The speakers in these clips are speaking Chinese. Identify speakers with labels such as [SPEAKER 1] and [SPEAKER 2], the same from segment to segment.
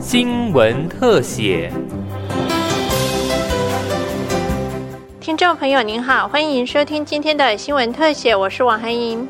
[SPEAKER 1] 新闻特写。
[SPEAKER 2] 听众朋友您好，欢迎收听今天的新闻特写，我是王涵莹。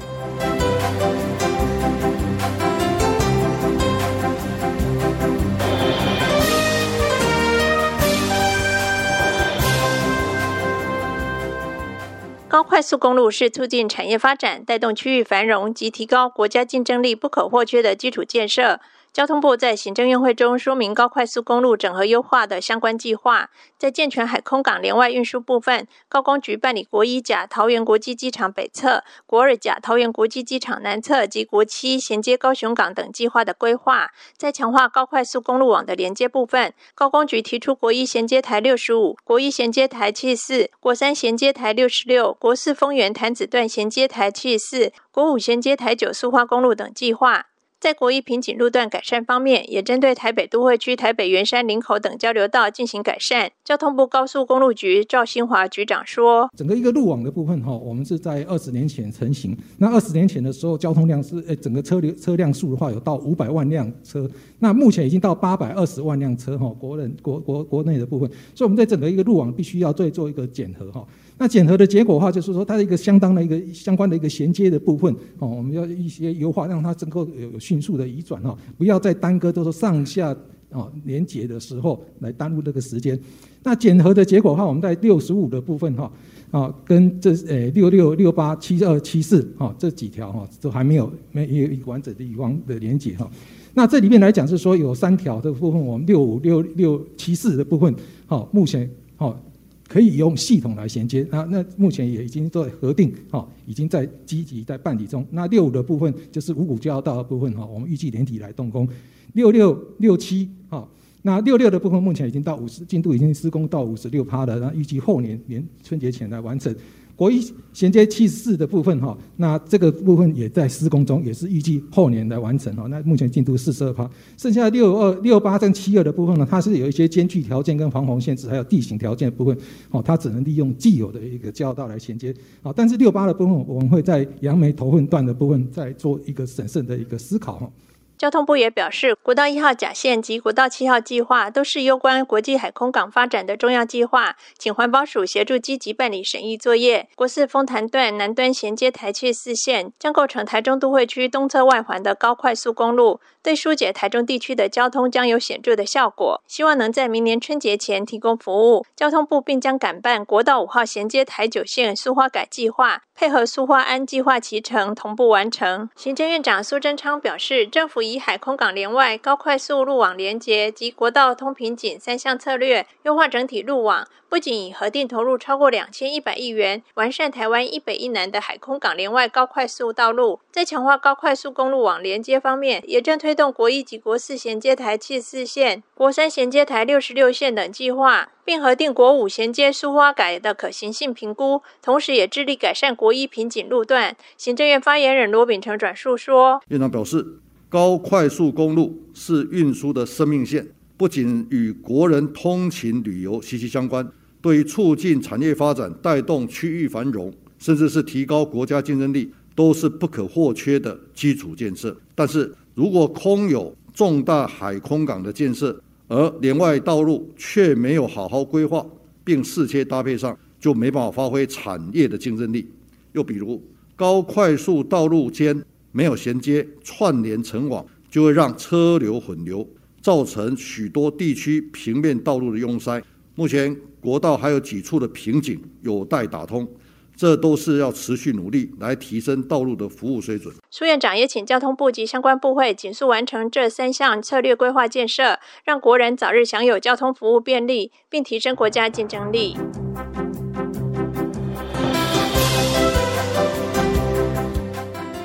[SPEAKER 2] 快速公路是促进产业发展、带动区域繁荣及提高国家竞争力不可或缺的基础建设。交通部在行政院会中说明高快速公路整合优化的相关计划，在健全海空港连外运输部分，高工局办理国一甲桃园国际机场北侧、国二甲桃园国际机场南侧及国七衔接高雄港等计划的规划。在强化高快速公路网的连接部分，高工局提出国一衔接台六十五、国一衔接台七十四、国三衔接台六十六、国四丰原潭子段衔接台七十四、国五衔接台九苏花公路等计划。在国一瓶颈路段改善方面，也针对台北都会区台北圆山林口等交流道进行改善。交通部高速公路局赵新华局长说：“
[SPEAKER 3] 整个一个路网的部分哈，我们是在二十年前成型。那二十年前的时候，交通量是呃整个车流车辆数的话有到五百万辆车，那目前已经到八百二十万辆车哈，国人国国国内的部分。所以我们在整个一个路网必须要再做一个检核哈。”那检核的结果的话，就是说它的一个相当的一个相关的一个衔接的部分哦，我们要一些优化，让它能够有有迅速的移转哈，不要再耽搁，都是上下哦连接的时候来耽误这个时间。那检核的结果的话，我们在六十五的部分哈啊，跟这呃六六六八七二七四哈这几条哈都还没有没有一个完整的以往的连接哈。那这里面来讲是说有三条的部分，我们六五六六七四的部分好，目前好。可以用系统来衔接，那那目前也已经在核定，哈，已经在积极在办理中。那六五的部分就是五股交道的部分，哈，我们预计年底来动工。六六六七，哈，那六六的部分目前已经到五十，进度已经施工到五十六趴了，然后预计后年年春节前来完成。国一衔接七四的部分哈，那这个部分也在施工中，也是预计后年来完成哈。那目前进度四十二趴，剩下六二六八跟七二的部分呢，它是有一些间距条件跟防洪限制，还有地形条件部分，哦，它只能利用既有的一个交道来衔接。好，但是六八的部分，我们会在杨梅头份段的部分再做一个审慎的一个思考哈。
[SPEAKER 2] 交通部也表示，国道一号甲线及国道七号计划都是攸关国际海空港发展的重要计划，请环保署协助积极办理审议作业。国四丰潭段南端衔接台七四线，将构成台中都会区东侧外环的高快速公路，对疏解台中地区的交通将有显著的效果。希望能在明年春节前提供服务。交通部并将赶办国道五号衔接台九线苏花改计划，配合苏花安计划齐成同步完成。行政院长苏贞昌表示，政府。以海空港连外高快速路网连接及国道通瓶颈三项策略，优化整体路网。不仅已核定投入超过两千一百亿元，完善台湾一北一南的海空港连外高快速道路，在强化高快速公路网连接方面，也正推动国一及国四衔接台七四线、国三衔接台六十六线等计划，并核定国五衔接苏花改的可行性评估，同时也致力改善国一瓶颈路段。行政院发言人罗秉成转述说：“
[SPEAKER 4] 院长表示。”高快速公路是运输的生命线，不仅与国人通勤旅游息息相关，对于促进产业发展、带动区域繁荣，甚至是提高国家竞争力，都是不可或缺的基础建设。但是如果空有重大海空港的建设，而连外道路却没有好好规划，并适切搭配上，就没办法发挥产业的竞争力。又比如高快速道路间。没有衔接串联成网，就会让车流混流，造成许多地区平面道路的拥塞。目前国道还有几处的瓶颈有待打通，这都是要持续努力来提升道路的服务水准。
[SPEAKER 2] 苏院长也请交通部及相关部会紧速完成这三项策略规划建设，让国人早日享有交通服务便利，并提升国家竞争力。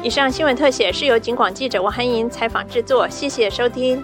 [SPEAKER 2] 以上新闻特写是由警广记者王涵莹采访制作，谢谢收听。